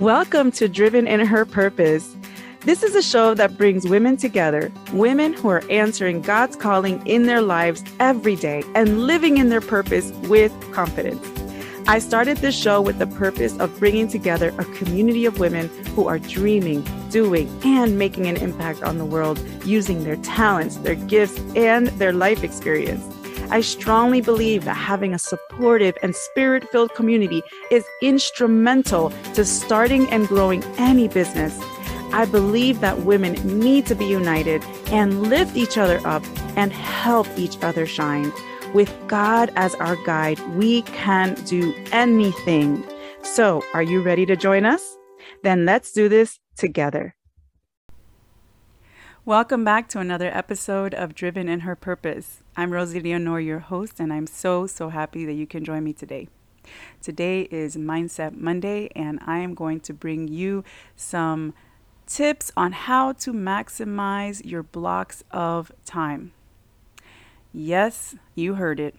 Welcome to Driven in Her Purpose. This is a show that brings women together, women who are answering God's calling in their lives every day and living in their purpose with confidence. I started this show with the purpose of bringing together a community of women who are dreaming, doing, and making an impact on the world using their talents, their gifts, and their life experience. I strongly believe that having a supportive and spirit filled community is instrumental to starting and growing any business. I believe that women need to be united and lift each other up and help each other shine. With God as our guide, we can do anything. So, are you ready to join us? Then let's do this together. Welcome back to another episode of Driven in Her Purpose. I'm Rosie Leonore, your host, and I'm so, so happy that you can join me today. Today is Mindset Monday, and I am going to bring you some tips on how to maximize your blocks of time. Yes, you heard it.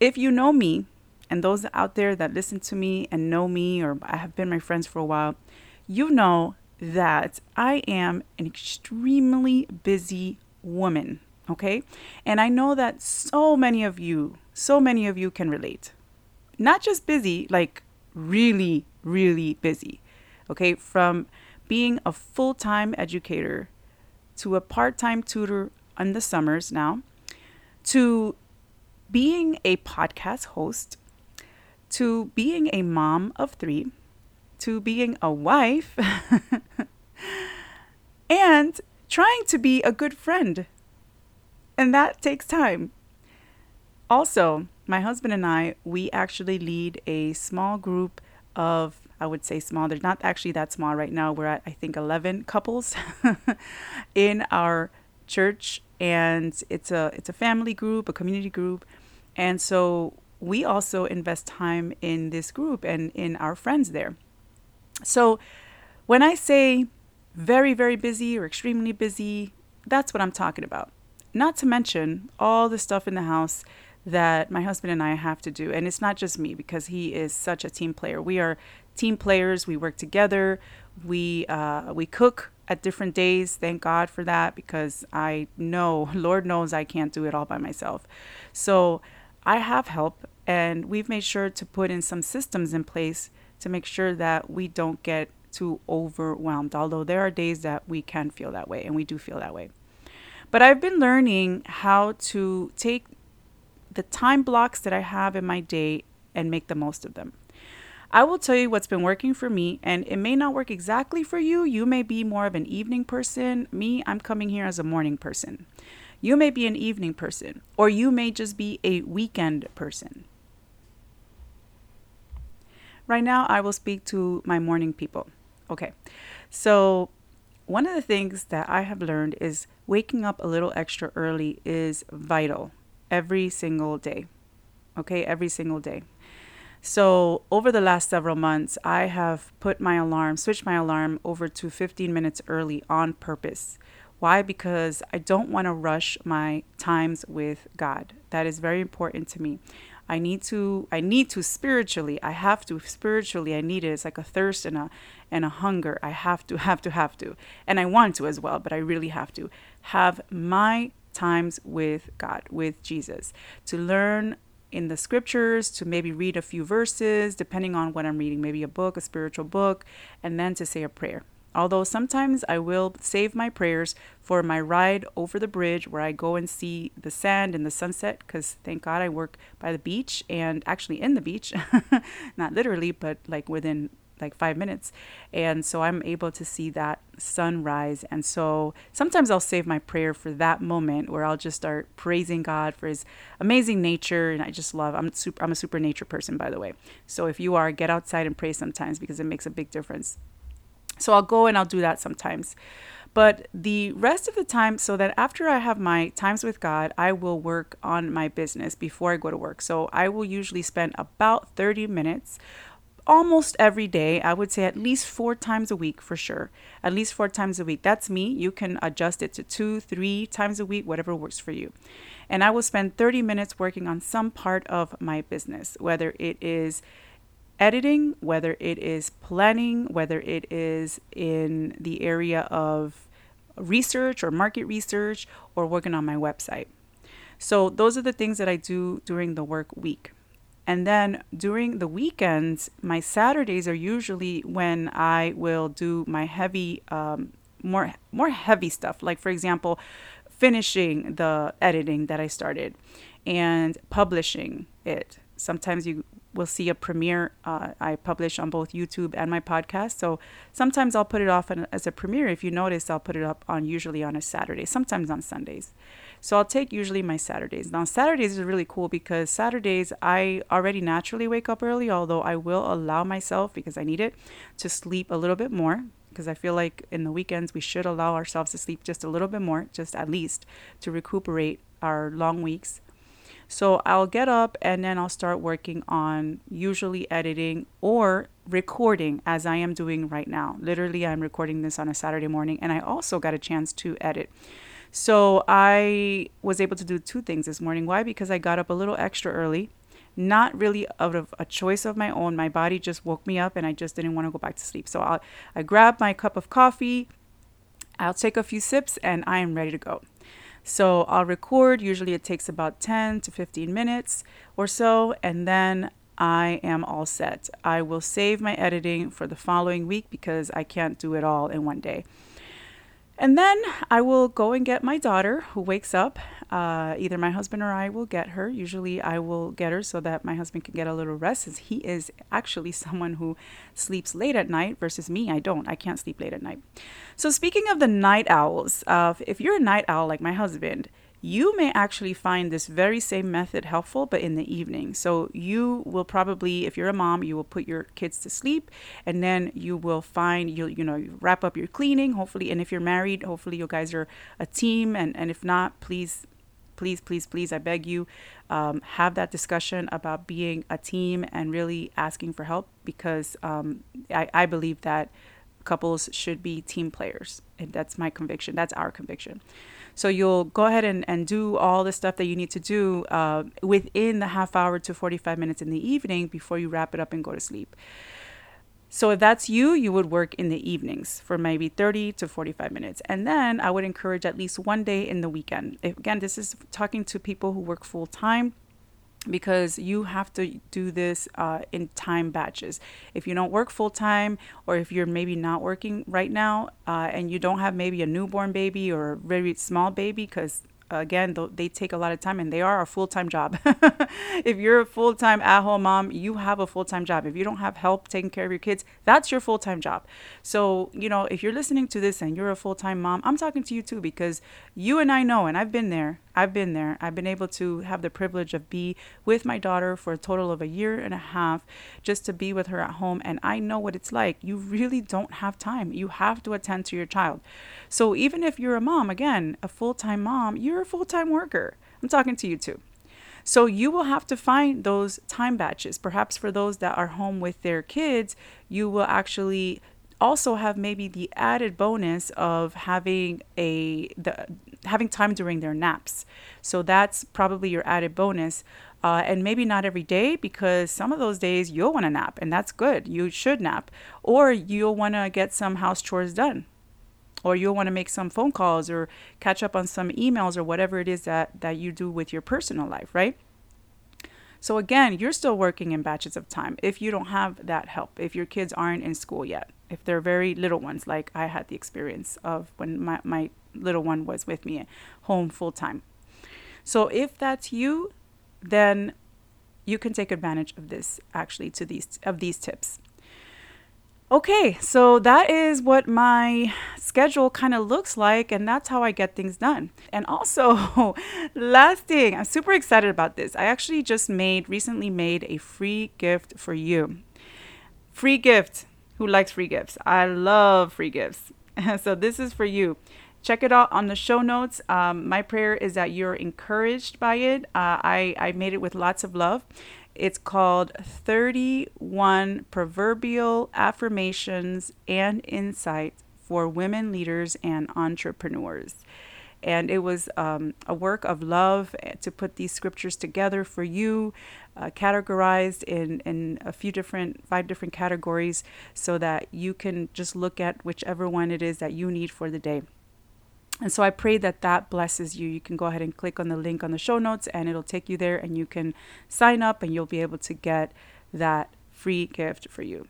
If you know me, and those out there that listen to me and know me or I have been my friends for a while, you know that I am an extremely busy woman. Okay. And I know that so many of you, so many of you can relate. Not just busy, like really, really busy. Okay. From being a full time educator to a part time tutor in the summers now to being a podcast host, to being a mom of three, to being a wife, and trying to be a good friend. And that takes time. Also, my husband and I, we actually lead a small group of, I would say small, they're not actually that small right now. We're at, I think, 11 couples in our church and it's a it's a family group, a community group, and so we also invest time in this group and in our friends there. So when I say very very busy or extremely busy, that's what I'm talking about. Not to mention all the stuff in the house that my husband and I have to do. And it's not just me because he is such a team player. We are team players. We work together. We uh, we cook at different days. Thank God for that because I know, Lord knows, I can't do it all by myself. So I have help, and we've made sure to put in some systems in place to make sure that we don't get too overwhelmed. Although there are days that we can feel that way, and we do feel that way. But I've been learning how to take the time blocks that I have in my day and make the most of them. I will tell you what's been working for me, and it may not work exactly for you. You may be more of an evening person. Me, I'm coming here as a morning person. You may be an evening person, or you may just be a weekend person. Right now, I will speak to my morning people. Okay, so one of the things that I have learned is waking up a little extra early is vital every single day. Okay, every single day. So, over the last several months, I have put my alarm, switched my alarm over to 15 minutes early on purpose. Why? Because I don't want to rush my times with God. That is very important to me. I need to I need to spiritually. I have to spiritually. I need it. It's like a thirst and a and a hunger. I have to have to have to. And I want to as well, but I really have to have my times with God, with Jesus, to learn in the scriptures to maybe read a few verses, depending on what I'm reading, maybe a book, a spiritual book, and then to say a prayer. Although sometimes I will save my prayers for my ride over the bridge where I go and see the sand and the sunset, because thank God I work by the beach and actually in the beach, not literally, but like within like five minutes. And so I'm able to see that sunrise. And so sometimes I'll save my prayer for that moment where I'll just start praising God for his amazing nature. And I just love, I'm super, I'm a super nature person, by the way. So if you are, get outside and pray sometimes because it makes a big difference. So I'll go and I'll do that sometimes. But the rest of the time, so that after I have my times with God, I will work on my business before I go to work. So I will usually spend about 30 minutes almost every day. I would say at least four times a week for sure. At least four times a week. That's me. You can adjust it to two, three times a week, whatever works for you. And I will spend 30 minutes working on some part of my business, whether it is editing, whether it is planning, whether it is in the area of research or market research or working on my website. So, those are the things that I do during the work week. And then during the weekends, my Saturdays are usually when I will do my heavy, um, more more heavy stuff. Like for example, finishing the editing that I started and publishing it. Sometimes you will see a premiere uh, I publish on both YouTube and my podcast. So sometimes I'll put it off as a premiere. If you notice, I'll put it up on usually on a Saturday, sometimes on Sundays. So I'll take usually my Saturdays. Now, Saturdays is really cool because Saturdays I already naturally wake up early, although I will allow myself, because I need it, to sleep a little bit more. Because I feel like in the weekends we should allow ourselves to sleep just a little bit more, just at least to recuperate our long weeks. So I'll get up and then I'll start working on usually editing or recording as I am doing right now. Literally, I'm recording this on a Saturday morning and I also got a chance to edit. So I was able to do two things this morning. Why? Because I got up a little extra early, not really out of a choice of my own. My body just woke me up and I just didn't want to go back to sleep. So I'll, I grabbed my cup of coffee, I'll take a few sips, and I am ready to go. So I'll record. Usually it takes about 10 to 15 minutes or so, and then I am all set. I will save my editing for the following week because I can't do it all in one day. And then I will go and get my daughter who wakes up. Uh, either my husband or I will get her. Usually I will get her so that my husband can get a little rest, as he is actually someone who sleeps late at night versus me. I don't. I can't sleep late at night. So, speaking of the night owls, uh, if you're a night owl like my husband, you may actually find this very same method helpful, but in the evening. So you will probably, if you're a mom, you will put your kids to sleep, and then you will find you'll you know you wrap up your cleaning, hopefully. And if you're married, hopefully you guys are a team. And and if not, please, please, please, please, I beg you, um, have that discussion about being a team and really asking for help because um, I I believe that couples should be team players, and that's my conviction. That's our conviction. So you'll go ahead and, and do all the stuff that you need to do uh, within the half hour to 45 minutes in the evening before you wrap it up and go to sleep. So if that's you, you would work in the evenings for maybe 30 to 45 minutes. And then I would encourage at least one day in the weekend. Again, this is talking to people who work full time because you have to do this uh, in time batches. If you don't work full time, or if you're maybe not working right now, uh, and you don't have maybe a newborn baby or a very small baby, because again, they take a lot of time and they are a full time job. if you're a full time at home mom, you have a full time job. If you don't have help taking care of your kids, that's your full time job. So, you know, if you're listening to this and you're a full time mom, I'm talking to you too because you and I know, and I've been there, I've been there. I've been able to have the privilege of be with my daughter for a total of a year and a half just to be with her at home and I know what it's like. You really don't have time. You have to attend to your child. So even if you're a mom, again, a full-time mom, you're a full-time worker. I'm talking to you too. So you will have to find those time batches. Perhaps for those that are home with their kids, you will actually also have maybe the added bonus of having a the having time during their naps. So that's probably your added bonus. Uh, and maybe not every day because some of those days you'll want to nap and that's good. You should nap. Or you'll want to get some house chores done. Or you'll want to make some phone calls or catch up on some emails or whatever it is that, that you do with your personal life, right? So again, you're still working in batches of time if you don't have that help, if your kids aren't in school yet, if they're very little ones, like I had the experience of when my, my little one was with me at home full time. So if that's you, then you can take advantage of this actually to these of these tips. Okay, so that is what my schedule kind of looks like, and that's how I get things done. And also, last thing, I'm super excited about this. I actually just made, recently made a free gift for you. Free gift. Who likes free gifts? I love free gifts. so, this is for you. Check it out on the show notes. Um, my prayer is that you're encouraged by it. Uh, I, I made it with lots of love. It's called 31 Proverbial Affirmations and Insights for Women Leaders and Entrepreneurs. And it was um, a work of love eh, to put these scriptures together for you, uh, categorized in, in a few different, five different categories, so that you can just look at whichever one it is that you need for the day. And so I pray that that blesses you. You can go ahead and click on the link on the show notes and it'll take you there and you can sign up and you'll be able to get that free gift for you.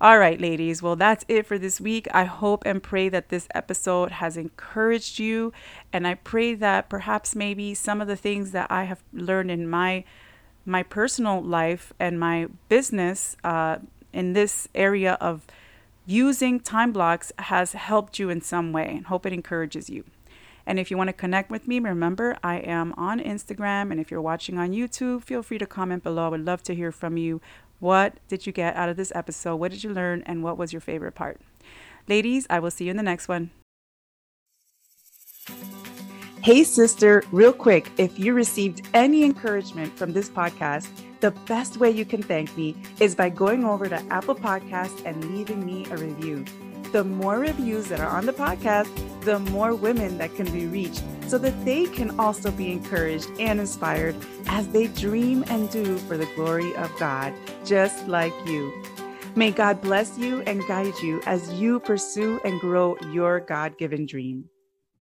All right, ladies. Well, that's it for this week. I hope and pray that this episode has encouraged you. And I pray that perhaps maybe some of the things that I have learned in my my personal life and my business uh, in this area of using time blocks has helped you in some way and hope it encourages you. And if you want to connect with me, remember I am on Instagram. And if you're watching on YouTube, feel free to comment below. I would love to hear from you. What did you get out of this episode? What did you learn? And what was your favorite part? Ladies, I will see you in the next one. Hey, sister, real quick, if you received any encouragement from this podcast, the best way you can thank me is by going over to Apple Podcasts and leaving me a review. The more reviews that are on the podcast, the more women that can be reached so that they can also be encouraged and inspired as they dream and do for the glory of God, just like you. May God bless you and guide you as you pursue and grow your God given dream.